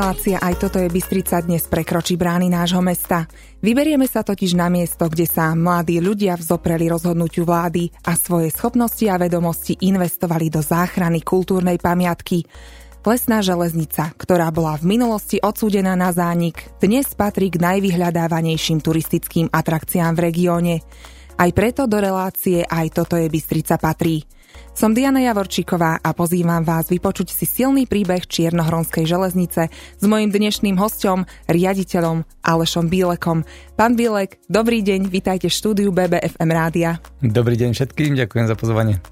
Relácia aj toto je Bystrica dnes prekročí brány nášho mesta. Vyberieme sa totiž na miesto, kde sa mladí ľudia vzopreli rozhodnutiu vlády a svoje schopnosti a vedomosti investovali do záchrany kultúrnej pamiatky. Lesná železnica, ktorá bola v minulosti odsúdená na zánik, dnes patrí k najvyhľadávanejším turistickým atrakciám v regióne. Aj preto do relácie aj toto je Bystrica patrí. Som Diana Javorčíková a pozývam vás vypočuť si silný príbeh Čiernohronskej železnice s mojim dnešným hostom, riaditeľom Alešom Bílekom. Pán Bílek, dobrý deň, vitajte v štúdiu BBFM Rádia. Dobrý deň všetkým, ďakujem za pozvanie.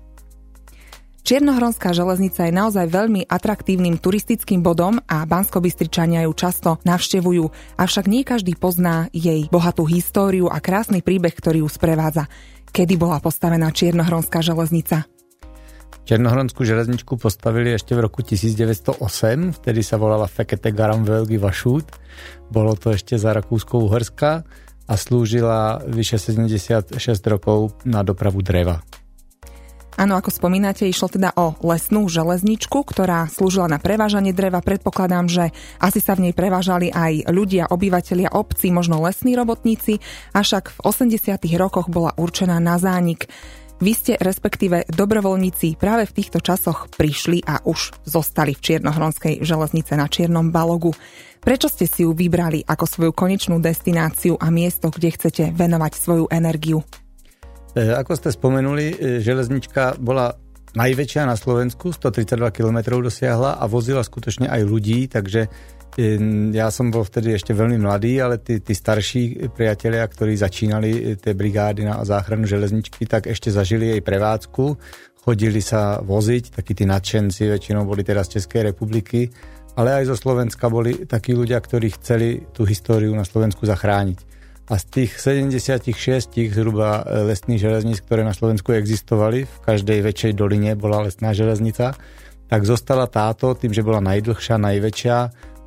Čiernohronská železnica je naozaj veľmi atraktívnym turistickým bodom a bansko ju často navštevujú, avšak nie každý pozná jej bohatú históriu a krásny príbeh, ktorý ju sprevádza. Kedy bola postavená Čiernohronská železnica? Černohronskú železničku postavili ešte v roku 1908, vtedy sa volala Fekete Garam Velgi Vašút. Bolo to ešte za Rakúsko-Uhorska a slúžila vyše 76 rokov na dopravu dreva. Áno, ako spomínate, išlo teda o lesnú železničku, ktorá slúžila na prevážanie dreva. Predpokladám, že asi sa v nej prevážali aj ľudia, obyvateľia obcí, možno lesní robotníci, avšak v 80. rokoch bola určená na zánik. Vy ste respektíve dobrovoľníci práve v týchto časoch prišli a už zostali v Čiernohronskej železnice na Čiernom Balogu. Prečo ste si ju vybrali ako svoju konečnú destináciu a miesto, kde chcete venovať svoju energiu? E, ako ste spomenuli, e, železnička bola najväčšia na Slovensku, 132 km dosiahla a vozila skutočne aj ľudí, takže ja som bol vtedy ešte veľmi mladý, ale tí, tí starší priatelia, ktorí začínali eh, tie brigády na záchranu železničky, tak ešte zažili jej prevádzku, chodili sa voziť, takí tí nadšenci väčšinou boli teraz z Českej republiky, ale aj zo Slovenska boli takí ľudia, ktorí chceli tú históriu na Slovensku zachrániť. A z tých 76 zhruba eh, lesných železníc, ktoré na Slovensku existovali, v každej väčšej doline bola lesná železnica, tak zostala táto tým, že bola najdlhšia, najväčšia,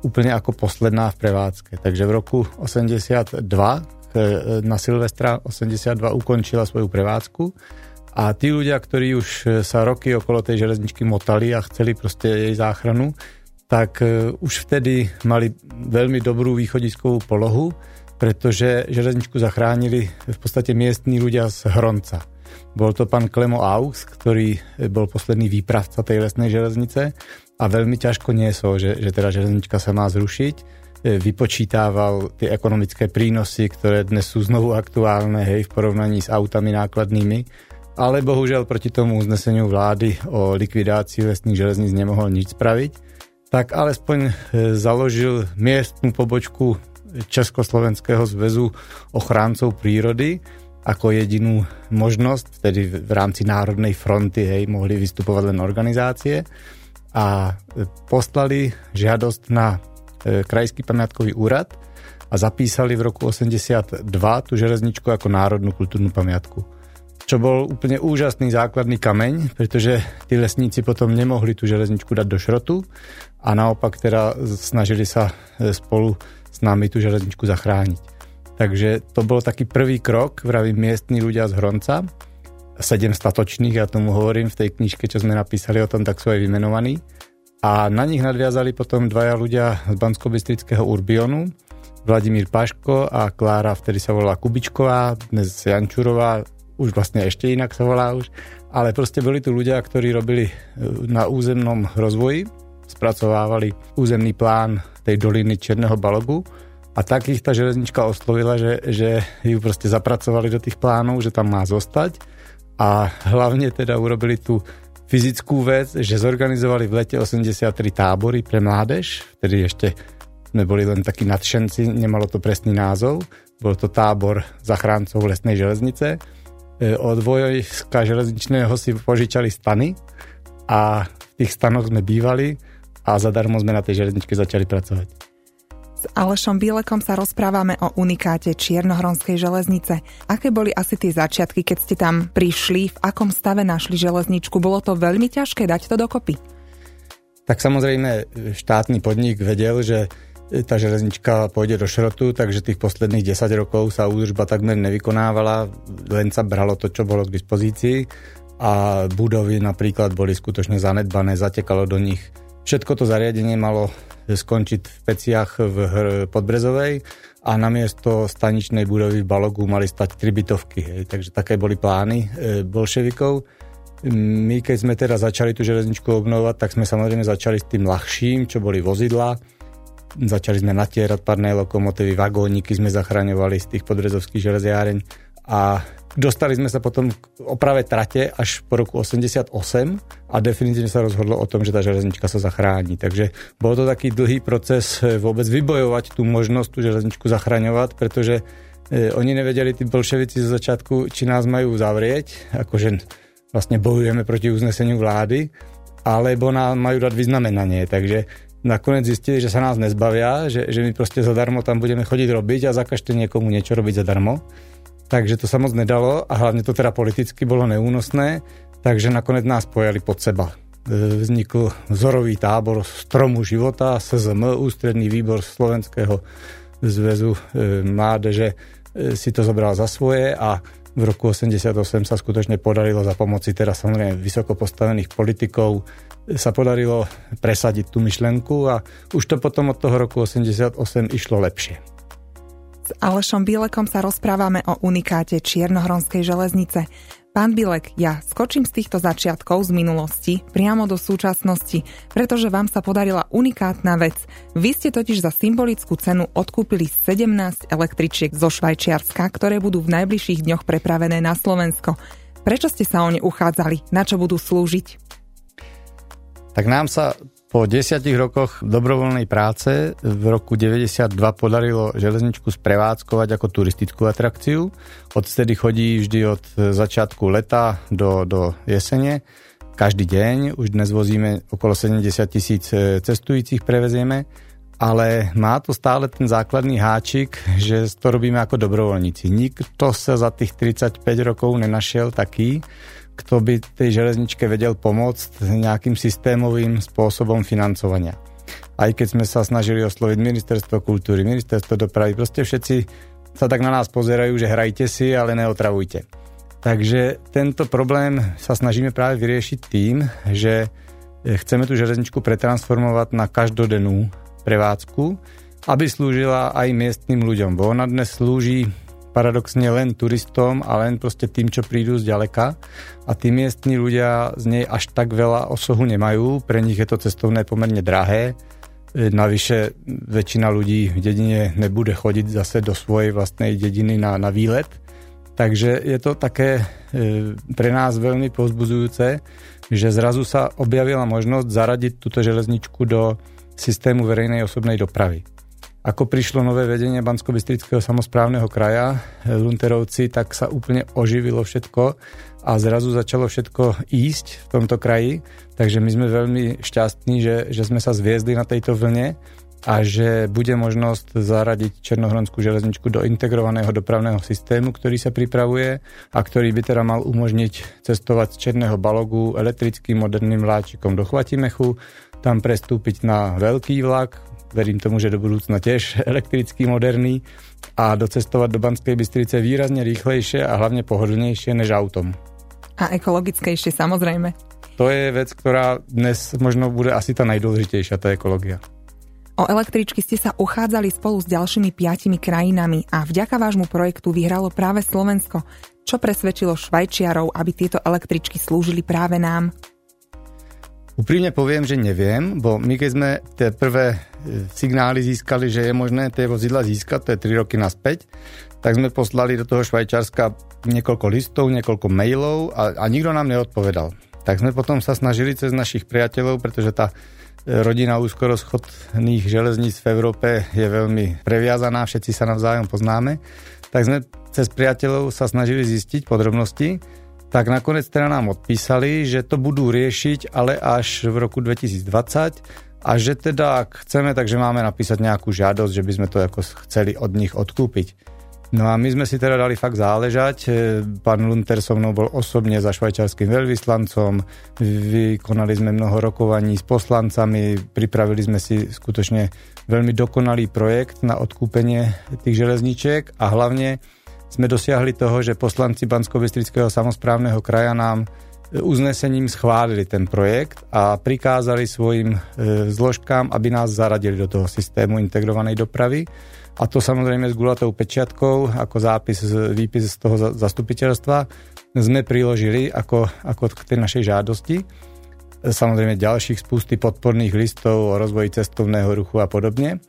úplne ako posledná v prevádzke. Takže v roku 82 e, na Silvestra 82 ukončila svoju prevádzku a tí ľudia, ktorí už e, sa roky okolo tej železničky motali a chceli proste jej záchranu, tak e, už vtedy mali veľmi dobrú východiskovú polohu, pretože železničku zachránili v podstate miestní ľudia z Hronca. Bol to pán Klemo Aux, ktorý bol posledný výpravca tej lesnej železnice a veľmi ťažko niesol, že, že teda železnička sa má zrušiť. E, vypočítával tie ekonomické prínosy, ktoré dnes sú znovu aktuálne hej, v porovnaní s autami nákladnými. Ale bohužiaľ proti tomu uzneseniu vlády o likvidácii lesných železníc nemohol nič spraviť. Tak alespoň e, založil miestnú pobočku Československého zväzu ochráncov prírody ako jedinú možnosť, vtedy v rámci Národnej fronty hej, mohli vystupovať len organizácie a poslali žiadosť na e, Krajský pamiatkový úrad a zapísali v roku 82 tú železničku ako národnú kultúrnu pamiatku. Čo bol úplne úžasný základný kameň, pretože tí lesníci potom nemohli tú železničku dať do šrotu a naopak teda snažili sa e, spolu s nami tú železničku zachrániť. Takže to bol taký prvý krok, vravím miestni ľudia z Hronca, sedem statočných, ja tomu hovorím v tej knižke, čo sme napísali o tom, tak sú aj vymenovaní. A na nich nadviazali potom dvaja ľudia z bansko Urbionu, Vladimír Paško a Klára, vtedy sa volala Kubičková, dnes Jančurová, už vlastne ešte inak sa volá už, ale proste boli tu ľudia, ktorí robili e, na územnom rozvoji, spracovávali územný plán tej doliny Černého Balogu. A takých tá železnička oslovila, že, že ju proste zapracovali do tých plánov, že tam má zostať a hlavne teda urobili tú fyzickú vec, že zorganizovali v lete 83 tábory pre mládež, vtedy ešte sme boli len takí nadšenci, nemalo to presný názov, bol to tábor zachráncov lesnej železnice. E, od vojska železničného si požičali stany a v tých stanoch sme bývali a zadarmo sme na tej železničke začali pracovať. S Alešom Bílekom sa rozprávame o unikáte Čiernohronskej železnice. Aké boli asi tie začiatky, keď ste tam prišli? V akom stave našli železničku? Bolo to veľmi ťažké dať to dokopy? Tak samozrejme štátny podnik vedel, že tá železnička pôjde do šrotu, takže tých posledných 10 rokov sa údržba takmer nevykonávala, len sa bralo to, čo bolo k dispozícii a budovy napríklad boli skutočne zanedbané, zatekalo do nich Všetko to zariadenie malo skončiť v Peciach v Podbrezovej a namiesto staničnej budovy v Balogu mali stať tri bytovky. Hej. Takže také boli plány e, bolševikov. My keď sme teda začali tú železničku obnovovať, tak sme samozrejme začali s tým ľahším, čo boli vozidla. Začali sme natierať parné lokomotívy, vagóniky sme zachraňovali z tých podrezovských železiáreň a Dostali sme sa potom k oprave trate až po roku 88 a definitívne sa rozhodlo o tom, že tá železnička sa zachráni. Takže bol to taký dlhý proces eh, vôbec vybojovať tú možnosť tú železničku zachraňovať, pretože e, oni nevedeli, tí bolševici zo začiatku, či nás majú zavrieť, akože vlastne bojujeme proti uzneseniu vlády, alebo nám majú dať vyznamenanie. Takže nakoniec zistili, že sa nás nezbavia, že, že my proste zadarmo tam budeme chodiť robiť a zakažte niekomu niečo robiť zadarmo takže to sa moc nedalo a hlavne to teda politicky bolo neúnosné, takže nakoniec nás pojali pod seba. E, vznikl vzorový tábor stromu života, SZM, ústredný výbor Slovenského zväzu e, mládeže e, si to zobral za svoje a v roku 88 sa skutočne podarilo za pomoci teraz samozrejme vysoko postavených politikov sa podarilo presadiť tú myšlenku a už to potom od toho roku 88 išlo lepšie. Alešom Bilekom sa rozprávame o unikáte Čiernohronskej železnice. Pán Bilek, ja skočím z týchto začiatkov z minulosti priamo do súčasnosti, pretože vám sa podarila unikátna vec. Vy ste totiž za symbolickú cenu odkúpili 17 električiek zo Švajčiarska, ktoré budú v najbližších dňoch prepravené na Slovensko. Prečo ste sa o ne uchádzali? Na čo budú slúžiť? Tak nám sa po desiatich rokoch dobrovoľnej práce v roku 92 podarilo železničku sprevádzkovať ako turistickú atrakciu. Odtedy chodí vždy od začiatku leta do, do jesene. Každý deň, už dnes vozíme okolo 70 tisíc e, cestujúcich, prevezieme, ale má to stále ten základný háčik, že to robíme ako dobrovoľníci. Nikto sa za tých 35 rokov nenašiel taký, kto by tej železničke vedel pomôcť nejakým systémovým spôsobom financovania. Aj keď sme sa snažili osloviť ministerstvo kultúry, ministerstvo dopravy, proste všetci sa tak na nás pozerajú, že hrajte si, ale neotravujte. Takže tento problém sa snažíme práve vyriešiť tým, že chceme tú železničku pretransformovať na každodennú prevádzku, aby slúžila aj miestnym ľuďom, bo ona dnes slúži paradoxne len turistom a len proste tým, čo prídu z ďaleka a tí miestni ľudia z nej až tak veľa osohu nemajú, pre nich je to cestovné pomerne drahé, e, Navyše väčšina ľudí v dedine nebude chodiť zase do svojej vlastnej dediny na, na výlet. Takže je to také e, pre nás veľmi povzbudzujúce, že zrazu sa objavila možnosť zaradiť túto železničku do systému verejnej osobnej dopravy. Ako prišlo nové vedenie bansko samozprávneho kraja eh, Lunterovci, tak sa úplne oživilo všetko a zrazu začalo všetko ísť v tomto kraji. Takže my sme veľmi šťastní, že, že sme sa zviezli na tejto vlne a že bude možnosť zaradiť Černohronskú železničku do integrovaného dopravného systému, ktorý sa pripravuje a ktorý by teda mal umožniť cestovať z Černého balogu elektrickým moderným vláčikom do Chvatimechu, tam prestúpiť na veľký vlak, verím tomu, že do budúcna tiež elektrický, moderný a docestovať do Banskej Bystrice výrazne rýchlejšie a hlavne pohodlnejšie než autom. A ekologickejšie samozrejme. To je vec, ktorá dnes možno bude asi tá najdôležitejšia, tá ekológia. O električky ste sa uchádzali spolu s ďalšími piatimi krajinami a vďaka vášmu projektu vyhralo práve Slovensko. Čo presvedčilo Švajčiarov, aby tieto električky slúžili práve nám? Úprimne poviem, že neviem, bo my keď sme tie prvé e, signály získali, že je možné tie vozidla získať, to je 3 roky naspäť, tak sme poslali do toho Švajčarska niekoľko listov, niekoľko mailov a, a nikto nám neodpovedal. Tak sme potom sa snažili cez našich priateľov, pretože tá e, rodina úzkorozchodných železníc v Európe je veľmi previazaná, všetci sa navzájom poznáme, tak sme cez priateľov sa snažili zistiť podrobnosti tak nakoniec teda nám odpísali, že to budú riešiť, ale až v roku 2020 a že teda ak chceme, takže máme napísať nejakú žiadosť, že by sme to ako chceli od nich odkúpiť. No a my sme si teda dali fakt záležať. E, pán Lunter so mnou bol osobne za švajčarským veľvyslancom, vykonali sme mnoho rokovaní s poslancami, pripravili sme si skutočne veľmi dokonalý projekt na odkúpenie tých železničiek a hlavne sme dosiahli toho, že poslanci bansko samozprávneho kraja nám uznesením schválili ten projekt a prikázali svojim zložkám, aby nás zaradili do toho systému integrovanej dopravy. A to samozrejme s gulatou pečiatkou, ako zápis, výpis z toho zastupiteľstva sme priložili ako, ako k tej našej žiadosti samozrejme ďalších spusty podporných listov o rozvoji cestovného ruchu a podobne.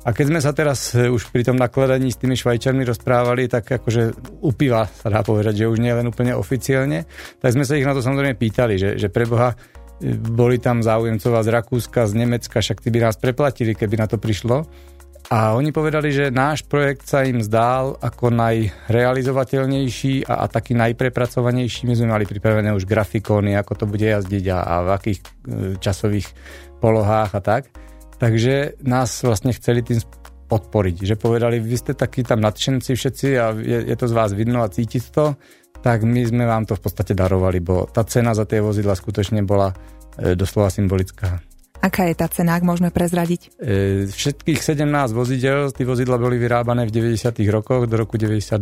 A keď sme sa teraz e, už pri tom nakladaní s tými švajčarmi rozprávali, tak akože upíva sa dá povedať, že už nie len úplne oficiálne, tak sme sa ich na to samozrejme pýtali, že, že preboha e, boli tam záujemcová z Rakúska, z Nemecka, však ty by nás preplatili, keby na to prišlo. A oni povedali, že náš projekt sa im zdál ako najrealizovateľnejší a, a taký najprepracovanejší. My sme mali pripravené už grafikóny, ako to bude jazdiť a, a v akých e, časových polohách a tak. Takže nás vlastne chceli tým podporiť. Že povedali, vy ste takí tam nadšenci všetci a je, je to z vás vidno a cítiť to, tak my sme vám to v podstate darovali, bo tá cena za tie vozidla skutočne bola e, doslova symbolická. Aká je tá cena, ak môžeme prezradiť? E, všetkých 17 vozidel, tí vozidla boli vyrábané v 90. rokoch, do roku 92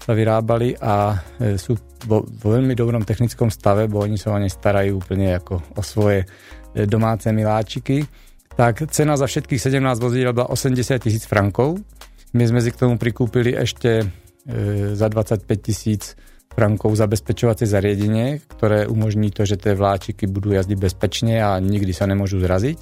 sa vyrábali a e, sú vo, vo veľmi dobrom technickom stave, bo oni sa o ne starajú úplne ako o svoje e, domáce miláčiky. Tak cena za všetkých 17 vozidel bola 80 tisíc frankov. My sme si k tomu prikúpili ešte e, za 25 tisíc frankov zabezpečovacie zariadenie, ktoré umožní to, že tie vláčiky budú jazdiť bezpečne a nikdy sa nemôžu zraziť.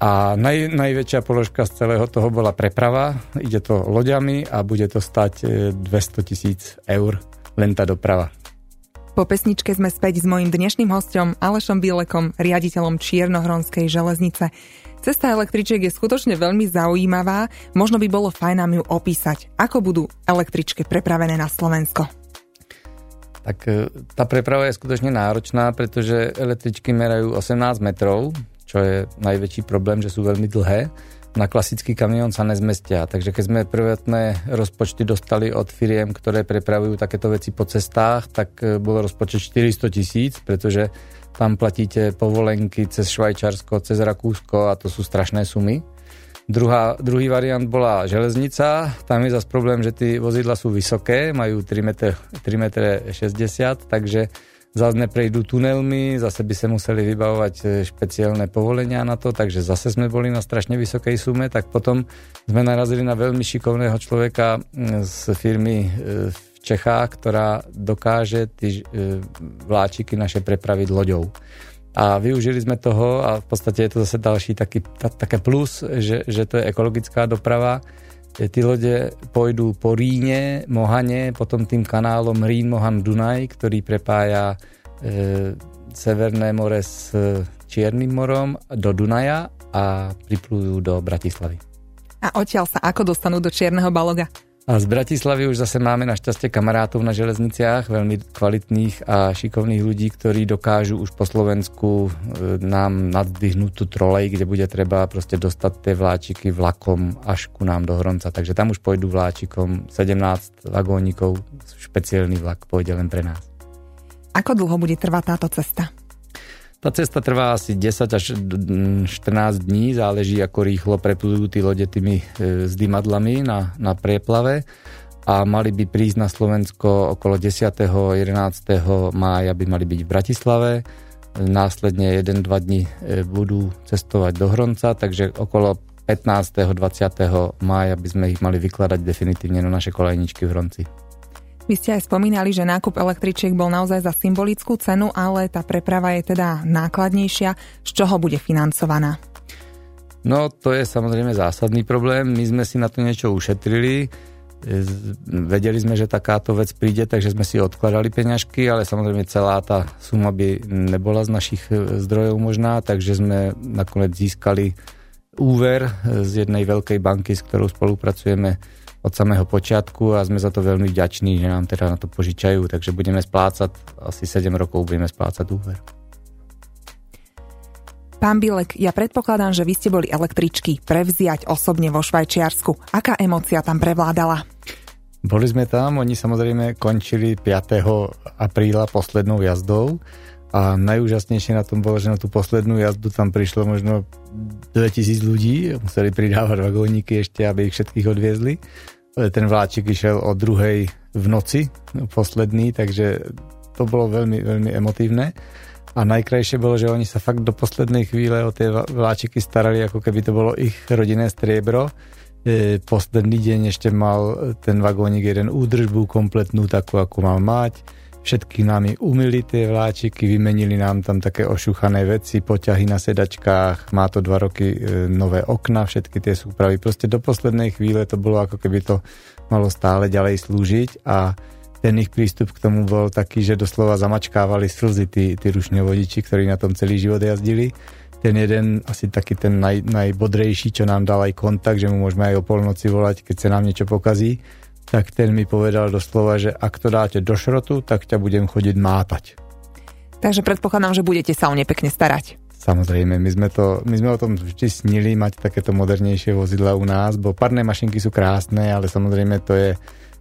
A naj, najväčšia položka z celého toho bola preprava. Ide to loďami a bude to stať 200 e, tisíc eur len tá doprava. Po pesničke sme späť s mojím dnešným hostom Alešom Bilekom, riaditeľom Čiernohronskej železnice. Cesta električiek je skutočne veľmi zaujímavá, možno by bolo fajn nám ju opísať. Ako budú električky prepravené na Slovensko? Tak e, tá preprava je skutočne náročná, pretože električky merajú 18 metrov, čo je najväčší problém, že sú veľmi dlhé. Na klasický kamión sa nezmestia. Takže keď sme prvotné rozpočty dostali od firiem, ktoré prepravujú takéto veci po cestách, tak e, bol rozpočet 400 tisíc, pretože tam platíte povolenky cez Švajčarsko, cez Rakúsko a to sú strašné sumy. Druhá, druhý variant bola železnica. Tam je zase problém, že tie vozidla sú vysoké, majú 3 m, 3 m 60, takže zase neprejdú tunelmi, zase by sa museli vybavovať e, špeciálne povolenia na to, takže zase sme boli na strašne vysokej sume, tak potom sme narazili na veľmi šikovného človeka z firmy e, v Čechách, ktorá dokáže tie e, vláčiky naše prepraviť loďou a využili sme toho a v podstate je to zase další taký, ta, také plus, že, že to je ekologická doprava. Ty lode pôjdu po Ríne, Mohane, potom tým kanálom Rín, Mohan, Dunaj, ktorý prepája e, Severné more s Čiernym morom do Dunaja a priplujú do Bratislavy. A odtiaľ sa ako dostanú do Čierneho baloga? A z Bratislavy už zase máme našťastie kamarátov na železniciach, veľmi kvalitných a šikovných ľudí, ktorí dokážu už po Slovensku e, nám nadvihnúť tú trolej, kde bude treba proste dostať tie vláčiky vlakom až ku nám do Hronca. Takže tam už pôjdu vláčikom 17 vagónikov, špeciálny vlak pôjde len pre nás. Ako dlho bude trvať táto cesta? Tá cesta trvá asi 10 až 14 dní, záleží ako rýchlo preplujú tí lode tými e, zdymadlami na, na prieplave a mali by prísť na Slovensko okolo 10. 11. mája by mali byť v Bratislave. Následne 1-2 dní e, budú cestovať do Hronca, takže okolo 15. 20. mája by sme ich mali vykladať definitívne na naše kolejničky v Hronci. Vy ste aj spomínali, že nákup električiek bol naozaj za symbolickú cenu, ale tá preprava je teda nákladnejšia. Z čoho bude financovaná? No, to je samozrejme zásadný problém. My sme si na to niečo ušetrili. Vedeli sme, že takáto vec príde, takže sme si odkladali peňažky, ale samozrejme celá tá suma by nebola z našich e, zdrojov možná, takže sme nakoniec získali úver z jednej veľkej banky, s ktorou spolupracujeme od samého počiatku a sme za to veľmi vďační, že nám teda na to požičajú, takže budeme splácať, asi 7 rokov budeme splácať úver. Pán Bilek, ja predpokladám, že vy ste boli električky prevziať osobne vo Švajčiarsku. Aká emócia tam prevládala? Boli sme tam, oni samozrejme končili 5. apríla poslednou jazdou a najúžasnejšie na tom bolo, že na tú poslednú jazdu tam prišlo možno 2000 ľudí, museli pridávať vagóniky ešte, aby ich všetkých odviezli. Ten vláčik išiel o druhej v noci, posledný, takže to bolo veľmi, veľmi emotívne. A najkrajšie bolo, že oni sa fakt do poslednej chvíle o tie vláčiky starali, ako keby to bolo ich rodinné striebro. E, posledný deň ešte mal ten vagónik jeden údržbu kompletnú, takú, ako mal mať. Všetky nám umili tie vláčiky, vymenili nám tam také ošuchané veci, poťahy na sedačkách, má to dva roky e, nové okna, všetky tie súpravy. Proste do poslednej chvíle to bolo ako keby to malo stále ďalej slúžiť a ten ich prístup k tomu bol taký, že doslova zamačkávali slzy tí, tí rušňovodiči, ktorí na tom celý život jazdili. Ten jeden, asi taký ten naj, najbodrejší, čo nám dal aj kontakt, že mu môžeme aj o polnoci volať, keď sa nám niečo pokazí, tak ten mi povedal doslova, že ak to dáte do šrotu, tak ťa budem chodiť mátať. Takže predpokladám, že budete sa o ne pekne starať. Samozrejme, my sme, to, my sme o tom vždy snili mať takéto modernejšie vozidla u nás, bo parné mašinky sú krásne, ale samozrejme to je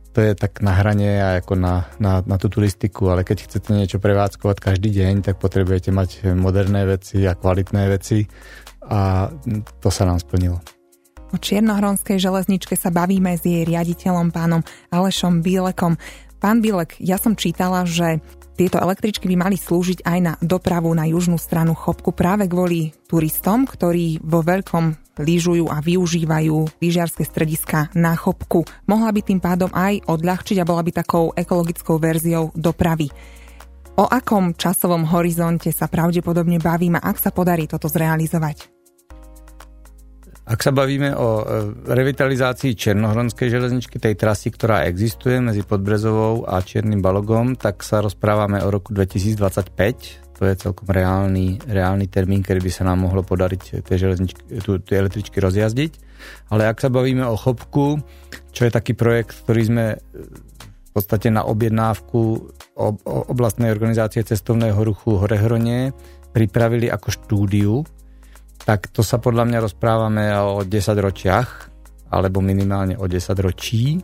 to je tak na hranie a ako na, na, na tú turistiku, ale keď chcete niečo prevádzkovať každý deň, tak potrebujete mať moderné veci a kvalitné veci a to sa nám splnilo. O Čiernohronskej železničke sa bavíme s jej riaditeľom pánom Alešom Bílekom. Pán Bílek, ja som čítala, že tieto električky by mali slúžiť aj na dopravu na južnú stranu Chopku práve kvôli turistom, ktorí vo veľkom lyžujú a využívajú lyžiarske strediska na Chopku. Mohla by tým pádom aj odľahčiť a bola by takou ekologickou verziou dopravy. O akom časovom horizonte sa pravdepodobne bavíme, ak sa podarí toto zrealizovať? Ak sa bavíme o e, revitalizácii Černohronskej železničky, tej trasy, ktorá existuje medzi Podbrezovou a Čiernym balogom, tak sa rozprávame o roku 2025. To je celkom reálny, reálny termín, kedy by sa nám mohlo podariť tie, tú, tie električky rozjazdiť. Ale ak sa bavíme o Chopku, čo je taký projekt, ktorý sme e, v podstate na objednávku oblastnej organizácie cestovného ruchu Horehronie pripravili ako štúdiu, tak to sa podľa mňa rozprávame o 10 ročiach, alebo minimálne o 10 ročí,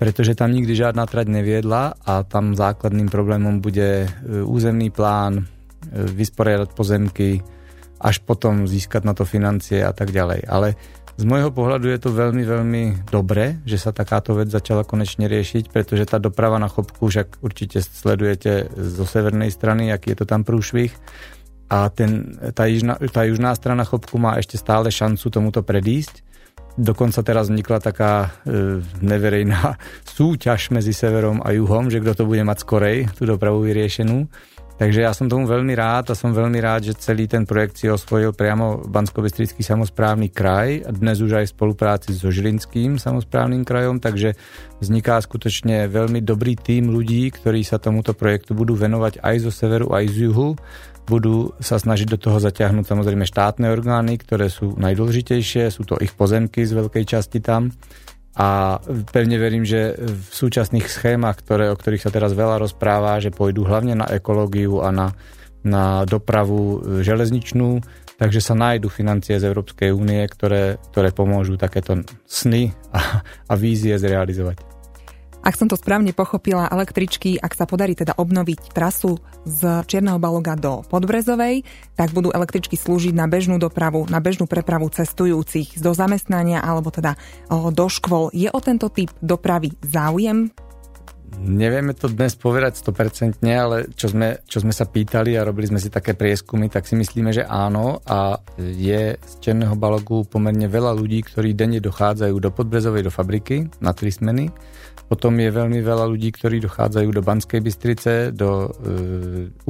pretože tam nikdy žiadna trať neviedla a tam základným problémom bude e, územný plán, e, vysporiadať pozemky, až potom získať na to financie a tak ďalej. Ale z môjho pohľadu je to veľmi, veľmi dobre, že sa takáto vec začala konečne riešiť, pretože tá doprava na chopku, však určite sledujete zo severnej strany, aký je to tam prúšvih, a ten, tá, južná, tá južná strana chopku má ešte stále šancu tomuto predísť. Dokonca teraz vznikla taká e, neverejná súťaž medzi severom a juhom, že kto to bude mať skorej, tú dopravu vyriešenú. Takže ja som tomu veľmi rád a som veľmi rád, že celý ten projekt si osvojil priamo bansko samozprávny kraj a dnes už aj v spolupráci so Žilinským samozprávnym krajom, takže vzniká skutočne veľmi dobrý tým ľudí, ktorí sa tomuto projektu budú venovať aj zo severu, aj z juhu. Budú sa snažiť do toho zaťahnuť samozrejme štátne orgány, ktoré sú najdôležitejšie, sú to ich pozemky z veľkej časti tam a pevne verím, že v súčasných schémach, ktoré, o ktorých sa teraz veľa rozpráva, že pôjdu hlavne na ekológiu a na, na dopravu železničnú, takže sa nájdu financie z Európskej únie, ktoré, ktoré pomôžu takéto sny a, a vízie zrealizovať. Ak som to správne pochopila, električky, ak sa podarí teda obnoviť trasu z Čierneho Baloga do Podbrezovej, tak budú električky slúžiť na bežnú dopravu, na bežnú prepravu cestujúcich do zamestnania alebo teda do škôl. Je o tento typ dopravy záujem? Nevieme to dnes povedať 100%, ale čo sme, čo sme sa pýtali a robili sme si také prieskumy, tak si myslíme, že áno a je z Černého balogu pomerne veľa ľudí, ktorí denne dochádzajú do Podbrezovej do fabriky na tri smeny potom je veľmi veľa ľudí, ktorí dochádzajú do Banskej Bystrice, do e,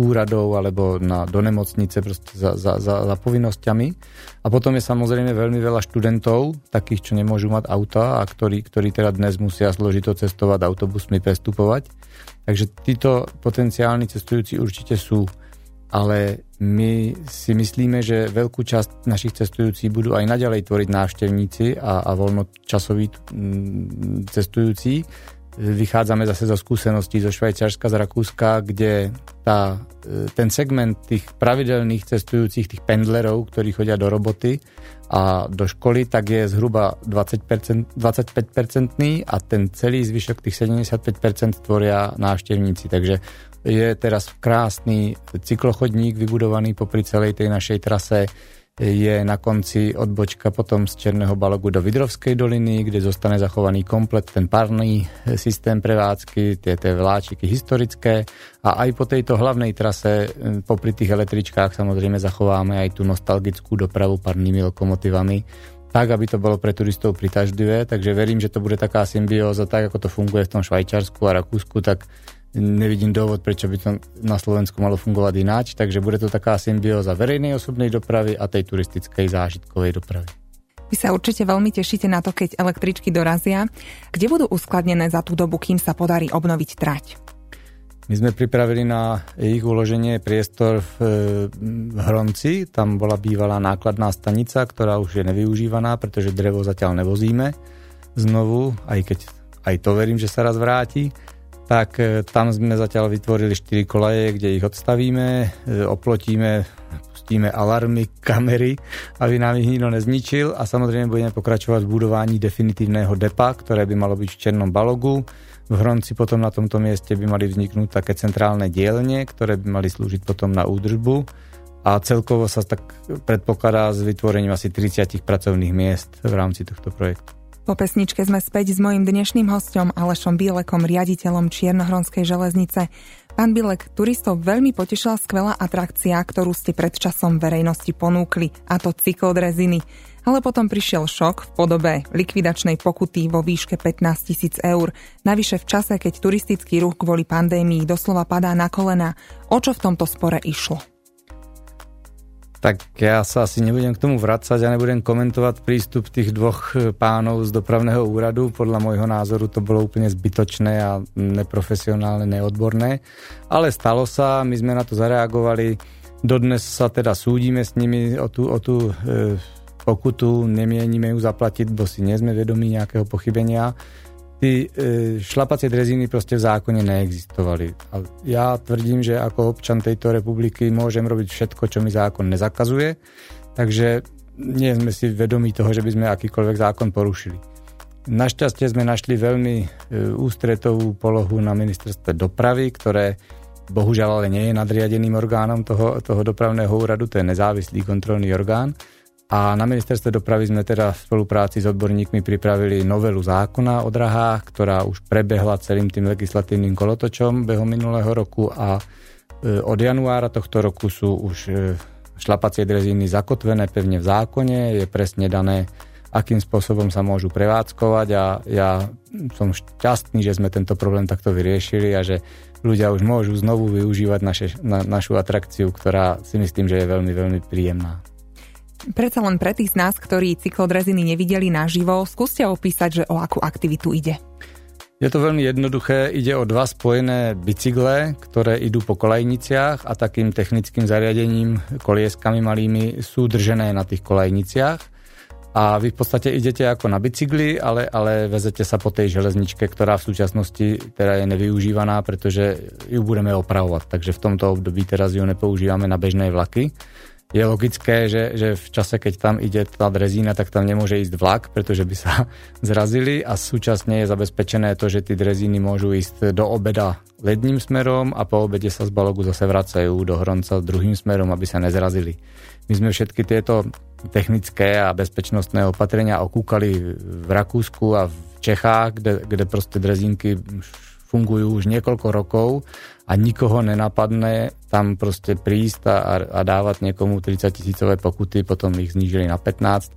úradov alebo na, do nemocnice za, za, za, za povinnosťami. A potom je samozrejme veľmi veľa študentov, takých, čo nemôžu mať auta a ktorí, ktorí teda dnes musia zložito cestovať autobusmi, prestupovať. Takže títo potenciálni cestujúci určite sú ale my si myslíme, že veľkú časť našich cestujúcich budú aj naďalej tvoriť návštevníci a, a voľnočasoví mm, cestujúci. Vychádzame zase zo skúseností zo Švajčiarska, z Rakúska, kde tá, e, ten segment tých pravidelných cestujúcich, tých pendlerov, ktorí chodia do roboty a do školy, tak je zhruba 20%, 25% a ten celý zvyšok tých 75% tvoria návštevníci. Takže je teraz krásny cyklochodník vybudovaný popri celej tej našej trase. je na konci odbočka potom z Černého balogu do Vidrovskej doliny, kde zostane zachovaný komplet ten párny e, systém prevádzky, tie, tie vláčiky historické a aj po tejto hlavnej trase, popri tých električkách samozrejme zachováme aj tú nostalgickú dopravu párnymi lokomotívami, tak, aby to bolo pre turistov pritažlivé, takže verím, že to bude taká symbióza, tak ako to funguje v tom Švajčarsku a Rakúsku, tak nevidím dôvod, prečo by to na Slovensku malo fungovať ináč, takže bude to taká symbióza verejnej osobnej dopravy a tej turistickej zážitkovej dopravy. Vy sa určite veľmi tešíte na to, keď električky dorazia. Kde budú uskladnené za tú dobu, kým sa podarí obnoviť trať? My sme pripravili na ich uloženie priestor v, v Hronci. Tam bola bývalá nákladná stanica, ktorá už je nevyužívaná, pretože drevo zatiaľ nevozíme znovu, aj keď aj to verím, že sa raz vráti tak e, tam sme zatiaľ vytvorili 4 kolaje, kde ich odstavíme, e, oplotíme, pustíme alarmy, kamery, aby nám ich nikto nezničil a samozrejme budeme pokračovať v budování definitívneho depa, ktoré by malo byť v Černom balogu. V Hronci potom na tomto mieste by mali vzniknúť také centrálne dielne, ktoré by mali slúžiť potom na údržbu a celkovo sa tak predpokladá s vytvorením asi 30 pracovných miest v rámci tohto projektu. Po pesničke sme späť s mojim dnešným hostom Alešom Bielekom, riaditeľom Čiernohronskej železnice. Pán Bilek, turistov veľmi potešila skvelá atrakcia, ktorú ste pred časom verejnosti ponúkli, a to cyklodreziny. Ale potom prišiel šok v podobe likvidačnej pokuty vo výške 15 tisíc eur. Navyše v čase, keď turistický ruch kvôli pandémii doslova padá na kolena. O čo v tomto spore išlo? Tak ja sa asi nebudem k tomu vracať a nebudem komentovať prístup tých dvoch e, pánov z dopravného úradu. Podľa môjho názoru to bolo úplne zbytočné a neprofesionálne, neodborné. Ale stalo sa, my sme na to zareagovali. Dodnes sa teda súdime s nimi o tú, o tú e, pokutu, nemienime ju zaplatiť, bo si nie sme vedomí nejakého pochybenia ty e, šlapacie dreziny proste v zákone neexistovali. A ja tvrdím, že ako občan tejto republiky môžem robiť všetko, čo mi zákon nezakazuje, takže nie sme si vedomí toho, že by sme akýkoľvek zákon porušili. Našťastie sme našli veľmi e, ústretovú polohu na ministerstve dopravy, ktoré bohužiaľ ale nie je nadriadeným orgánom toho, toho dopravného úradu, to je nezávislý kontrolný orgán a na ministerstve dopravy sme teda v spolupráci s odborníkmi pripravili novelu zákona o drahách, ktorá už prebehla celým tým legislatívnym kolotočom behom minulého roku a e, od januára tohto roku sú už e, šlapacie dreziny zakotvené pevne v zákone, je presne dané, akým spôsobom sa môžu prevádzkovať a ja som šťastný, že sme tento problém takto vyriešili a že ľudia už môžu znovu využívať naše, na, našu atrakciu, ktorá si myslím, že je veľmi, veľmi príjemná. Predsa len pre tých z nás, ktorí cyklodreziny nevideli naživo, skúste opísať, že o akú aktivitu ide. Je to veľmi jednoduché, ide o dva spojené bicykle, ktoré idú po kolajniciach a takým technickým zariadením, kolieskami malými, sú držené na tých kolajniciach. A vy v podstate idete ako na bicykli, ale, ale vezete sa po tej železničke, ktorá v súčasnosti teda je nevyužívaná, pretože ju budeme opravovať. Takže v tomto období teraz ju nepoužívame na bežné vlaky je logické, že, že v čase, keď tam ide tá drezína, tak tam nemôže ísť vlak, pretože by sa zrazili a súčasne je zabezpečené to, že tie drezíny môžu ísť do obeda ledným smerom a po obede sa z balogu zase vracajú do Hronca druhým smerom, aby sa nezrazili. My sme všetky tieto technické a bezpečnostné opatrenia okúkali v Rakúsku a v Čechách, kde, kde proste drezínky fungujú už niekoľko rokov a nikoho nenapadne tam proste prísť a, a dávať niekomu 30 tisícové pokuty, potom ich znížili na 15.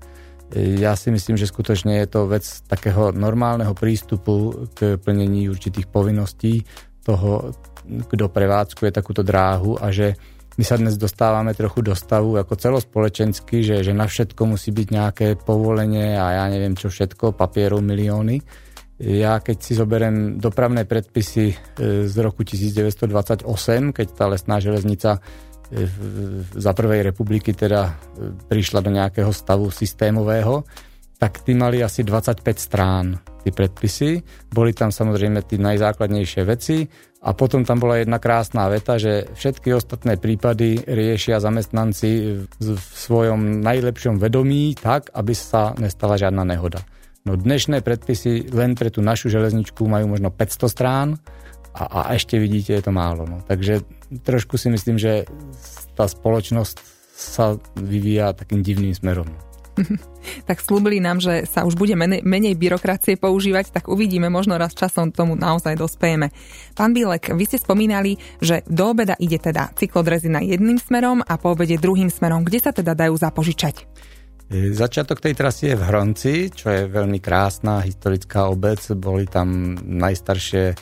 Ja si myslím, že skutočne je to vec takého normálneho prístupu k plnení určitých povinností toho, kto prevádzkuje takúto dráhu a že my sa dnes dostávame trochu do stavu ako celospolečensky, že, že na všetko musí byť nejaké povolenie a ja neviem čo všetko, papierov milióny ja keď si zoberiem dopravné predpisy e, z roku 1928, keď tá lesná železnica e, za prvej republiky teda e, prišla do nejakého stavu systémového, tak tí mali asi 25 strán, tí predpisy. Boli tam samozrejme tí najzákladnejšie veci a potom tam bola jedna krásna veta, že všetky ostatné prípady riešia zamestnanci v svojom najlepšom vedomí tak, aby sa nestala žiadna nehoda. No dnešné predpisy len pre tú našu železničku majú možno 500 strán a, a ešte vidíte, je to málo. No. Takže trošku si myslím, že tá spoločnosť sa vyvíja takým divným smerom. tak slúbili nám, že sa už bude menej, menej byrokracie používať, tak uvidíme, možno raz časom tomu naozaj dospejeme. Pán Bílek, vy ste spomínali, že do obeda ide teda cyklodrezina jedným smerom a po obede druhým smerom. Kde sa teda dajú zapožičať? Začiatok tej trasy je v Hronci, čo je veľmi krásna historická obec. Boli tam najstaršie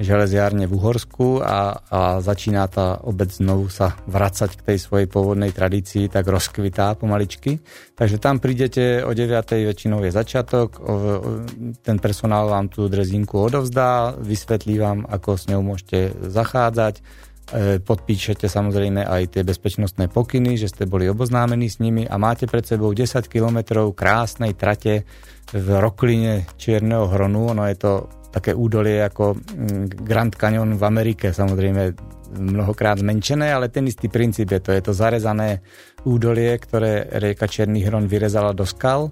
železiárne v Uhorsku a, a začína tá obec znovu sa vracať k tej svojej pôvodnej tradícii, tak rozkvitá pomaličky. Takže tam prídete o 9. väčšinou je začiatok, ten personál vám tú drezinku odovzdá, vysvetlí vám, ako s ňou môžete zachádzať, podpíšete samozrejme aj tie bezpečnostné pokyny, že ste boli oboznámení s nimi a máte pred sebou 10 kilometrov krásnej trate v rokline Čierneho hronu. Ono je to také údolie ako mm, Grand Canyon v Amerike, samozrejme mnohokrát zmenšené, ale ten istý princíp je to. Je to zarezané údolie, ktoré rieka Černý hron vyrezala do skal,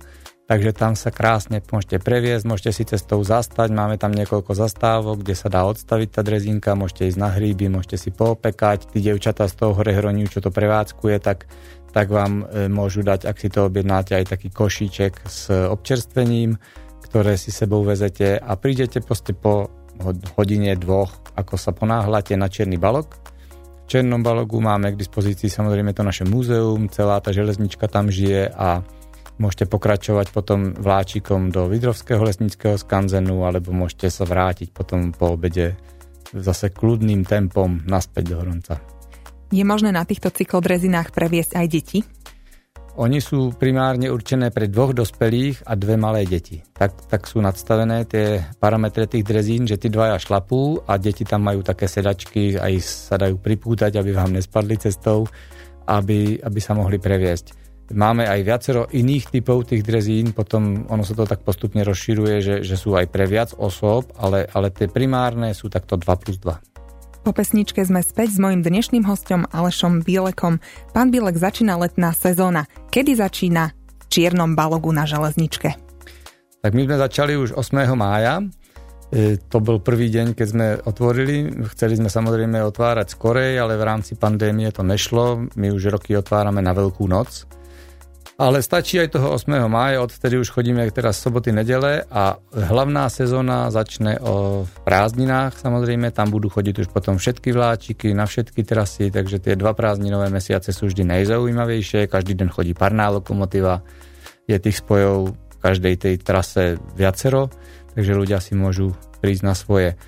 takže tam sa krásne môžete previesť, môžete si cestou zastať, máme tam niekoľko zastávok, kde sa dá odstaviť tá drezinka, môžete ísť na hríby, môžete si poopekať, tí devčatá z toho hore hroniu, čo to prevádzkuje, tak tak vám e, môžu dať, ak si to objednáte, aj taký košíček s občerstvením ktoré si sebou vezete a prídete proste po hodine, dvoch, ako sa ponáhľate na Černý balok. V Černom balogu máme k dispozícii samozrejme to naše múzeum, celá tá železnička tam žije a môžete pokračovať potom vláčikom do Vidrovského lesnického skanzenu alebo môžete sa vrátiť potom po obede zase kľudným tempom naspäť do Hronca. Je možné na týchto cyklodrezinách previesť aj deti? Oni sú primárne určené pre dvoch dospelých a dve malé deti. Tak, tak sú nadstavené tie parametre tých drezín, že tí dvaja šlapú a deti tam majú také sedačky, aj sa dajú pripútať, aby vám nespadli cestou, aby, aby sa mohli previesť. Máme aj viacero iných typov tých drezín, potom ono sa to tak postupne rozširuje, že, že sú aj pre viac osôb, ale, ale tie primárne sú takto 2 plus 2. Po pesničke sme späť s mojim dnešným hostom Alešom Bielekom. Pán Bielek, začína letná sezóna. Kedy začína v čiernom balogu na železničke? Tak my sme začali už 8. mája. E, to bol prvý deň, keď sme otvorili. Chceli sme samozrejme otvárať skorej, ale v rámci pandémie to nešlo. My už roky otvárame na Veľkú noc. Ale stačí aj toho 8. mája, odtedy už chodíme teraz soboty, nedele a hlavná sezóna začne o prázdninách samozrejme, tam budú chodiť už potom všetky vláčiky na všetky trasy, takže tie dva prázdninové mesiace sú vždy najzaujímavejšie, každý deň chodí parná lokomotíva, je tých spojov v každej tej trase viacero, takže ľudia si môžu prísť na svoje.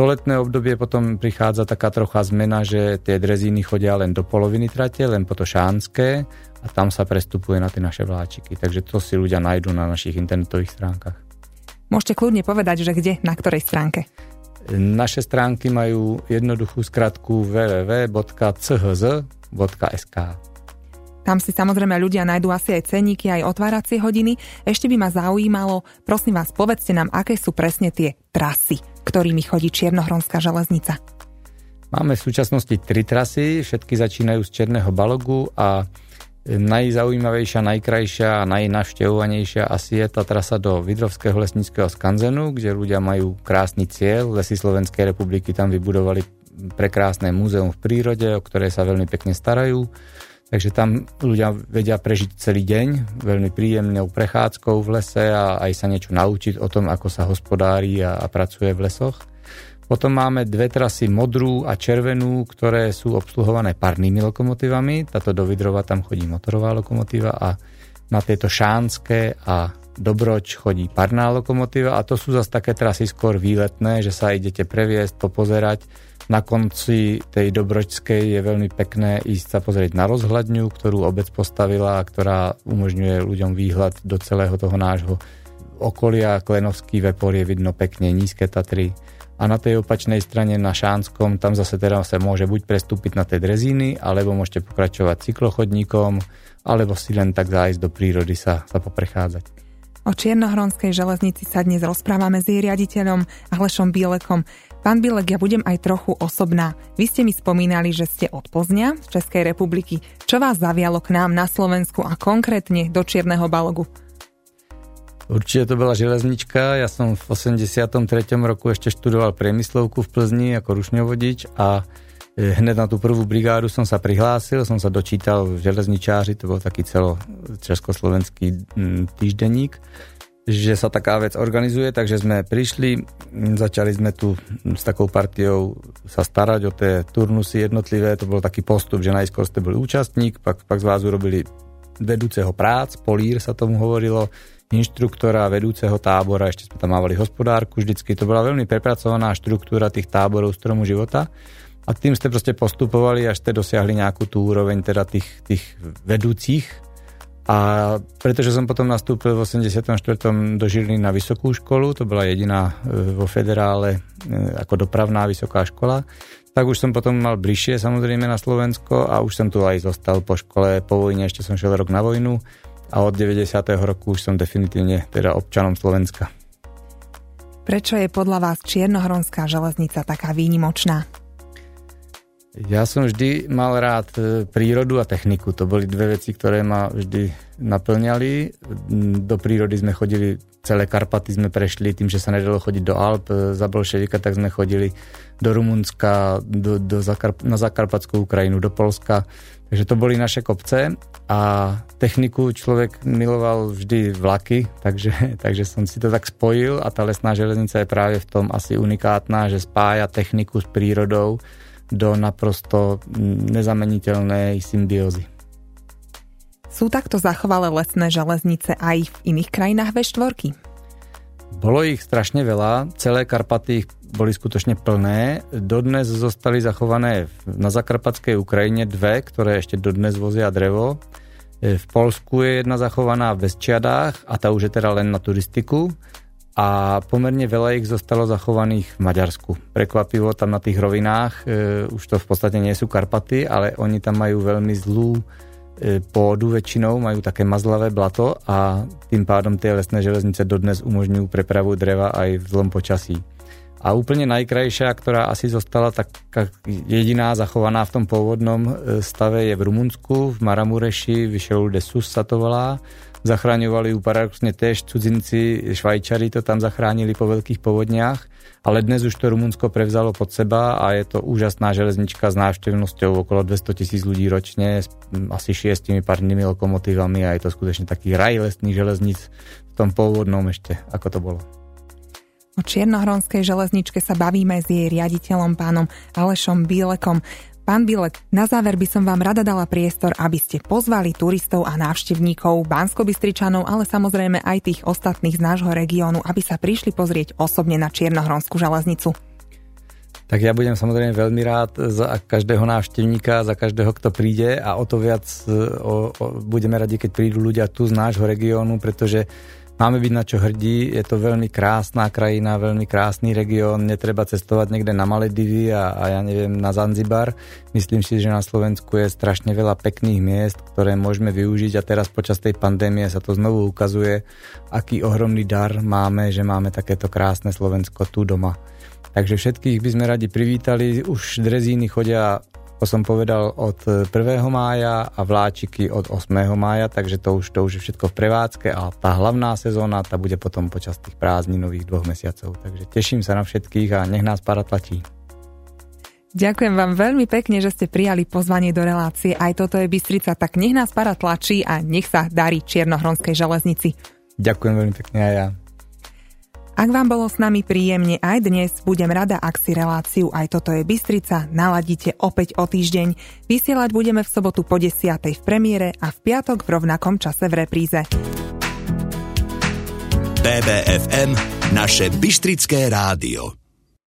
To letné obdobie potom prichádza taká trocha zmena, že tie drezíny chodia len do poloviny trate, len po to šánske a tam sa prestupuje na tie naše vláčiky. Takže to si ľudia nájdú na našich internetových stránkach. Môžete kľudne povedať, že kde, na ktorej stránke? Naše stránky majú jednoduchú skratku www.chz.sk tam si samozrejme ľudia nájdú asi aj cenníky, aj otváracie hodiny. Ešte by ma zaujímalo, prosím vás, povedzte nám, aké sú presne tie trasy, ktorými chodí Čiernohronská železnica. Máme v súčasnosti tri trasy, všetky začínajú z Černého balogu a Najzaujímavejšia, najkrajšia a najnavštevovanejšia asi je tá trasa do Vidrovského lesníckého skanzenu, kde ľudia majú krásny cieľ. Lesy Slovenskej republiky tam vybudovali prekrásne múzeum v prírode, o ktoré sa veľmi pekne starajú. Takže tam ľudia vedia prežiť celý deň veľmi príjemnou prechádzkou v lese a aj sa niečo naučiť o tom, ako sa hospodári a, a pracuje v lesoch. Potom máme dve trasy modrú a červenú, ktoré sú obsluhované parnými lokomotívami. Táto do Vidrova tam chodí motorová lokomotíva a na tejto šánske a Dobroč chodí parná lokomotíva a to sú zase také trasy skôr výletné, že sa idete previesť, popozerať. Na konci tej Dobročskej je veľmi pekné ísť sa pozrieť na rozhľadňu, ktorú obec postavila a ktorá umožňuje ľuďom výhľad do celého toho nášho okolia. Klenovský vepor je vidno pekne, nízke Tatry a na tej opačnej strane na Šánskom tam zase teda sa môže buď prestúpiť na tie drezíny, alebo môžete pokračovať cyklochodníkom, alebo si len tak zájsť do prírody sa, sa poprechádzať. O Čiernohronskej železnici sa dnes rozprávame s jej riaditeľom Alešom Bielekom. Pán Bielek, ja budem aj trochu osobná. Vy ste mi spomínali, že ste od Poznia z Českej republiky. Čo vás zavialo k nám na Slovensku a konkrétne do Čierneho balogu? Určite to bola železnička. Ja som v 83. roku ešte študoval priemyslovku v Plzni ako rušňovodič a Hned na tú prvú brigádu som sa prihlásil, som sa dočítal v železničáři, to bol taký celo československý týždenník, že sa taká vec organizuje, takže sme prišli, začali sme tu s takou partiou sa starať o tie turnusy jednotlivé, to bol taký postup, že najskôr ste boli účastník, pak, pak z vás urobili vedúceho prác, polír sa tomu hovorilo, inštruktora, vedúceho tábora, ešte sme tam mávali hospodárku, vždycky. To bola veľmi prepracovaná štruktúra tých táborov stromu života. A tým ste proste postupovali, až ste dosiahli nejakú tú úroveň teda tých, tých vedúcich a pretože som potom nastúpil v 84. do Žiliny na vysokú školu, to bola jediná e, vo federále e, ako dopravná vysoká škola, tak už som potom mal bližšie samozrejme na Slovensko a už som tu aj zostal po škole, po vojne, ešte som šiel rok na vojnu a od 90. roku už som definitívne teda občanom Slovenska. Prečo je podľa vás Čiernohronská železnica taká výnimočná? Ja som vždy mal rád e, prírodu a techniku. To boli dve veci, ktoré ma vždy naplňali. Do prírody sme chodili, celé Karpaty sme prešli tým, že sa nedalo chodiť do Alp. E, za bolševika tak sme chodili do Rumunska, do, do Zakarp- na Zakarpatskú Ukrajinu, do Polska. Takže to boli naše kopce a techniku človek miloval vždy vlaky, takže, takže som si to tak spojil a tá lesná železnica je práve v tom asi unikátna, že spája techniku s prírodou do naprosto nezameniteľnej symbiózy. Sú takto zachovalé lesné železnice aj v iných krajinách V4? Bolo ich strašne veľa, celé Karpaty boli skutočne plné. Dodnes zostali zachované na zakarpatskej Ukrajine dve, ktoré ešte dodnes vozia drevo. E, v Polsku je jedna zachovaná v Bezčiadách a tá už je teda len na turistiku a pomerne veľa ich zostalo zachovaných v Maďarsku. Prekvapivo tam na tých rovinách, e, už to v podstate nie sú Karpaty, ale oni tam majú veľmi zlú E, pôdu väčšinou, majú také mazlavé blato a tým pádom tie lesné železnice dodnes umožňujú prepravu dreva aj v zlom počasí. A úplne najkrajšia, ktorá asi zostala tak jediná zachovaná v tom pôvodnom e, stave je v Rumunsku, v Maramureši, Vyšel de Sus sa to volá Zachráňovali ju paradoxne tiež cudzinci, Švajčari to tam zachránili po veľkých povodniach, ale dnes už to Rumunsko prevzalo pod seba a je to úžasná železnička s návštevnosťou okolo 200 tisíc ľudí ročne, s asi šiestimi parnými lokomotívami a je to skutočne taký raj lesných železníc v tom pôvodnom ešte, ako to bolo. O Čiernohronskej železničke sa bavíme s jej riaditeľom pánom Alešom Bílekom. Pán Bilet, na záver by som vám rada dala priestor, aby ste pozvali turistov a návštevníkov, bansko ale samozrejme aj tých ostatných z nášho regiónu, aby sa prišli pozrieť osobne na Čiernohronskú železnicu. Tak ja budem samozrejme veľmi rád za každého návštevníka, za každého, kto príde a o to viac o, o, budeme radi, keď prídu ľudia tu z nášho regiónu, pretože Máme byť na čo hrdí, je to veľmi krásna krajina, veľmi krásny región, netreba cestovať niekde na Maledivy a, a ja neviem, na Zanzibar. Myslím si, že na Slovensku je strašne veľa pekných miest, ktoré môžeme využiť a teraz počas tej pandémie sa to znovu ukazuje, aký ohromný dar máme, že máme takéto krásne Slovensko tu doma. Takže všetkých by sme radi privítali, už drezíny chodia ako som povedal, od 1. mája a vláčiky od 8. mája, takže to už, to už je všetko v prevádzke a tá hlavná sezóna tá bude potom počas tých prázdninových dvoch mesiacov. Takže teším sa na všetkých a nech nás para tlačí. Ďakujem vám veľmi pekne, že ste prijali pozvanie do relácie. Aj toto je Bystrica, tak nech nás para tlačí a nech sa darí Čiernohronskej železnici. Ďakujem veľmi pekne aj ja. Ak vám bolo s nami príjemne aj dnes, budem rada, ak si reláciu Aj toto je Bystrica naladíte opäť o týždeň. Vysielať budeme v sobotu po 10. v premiére a v piatok v rovnakom čase v repríze. BBFM, naše Bystrické rádio.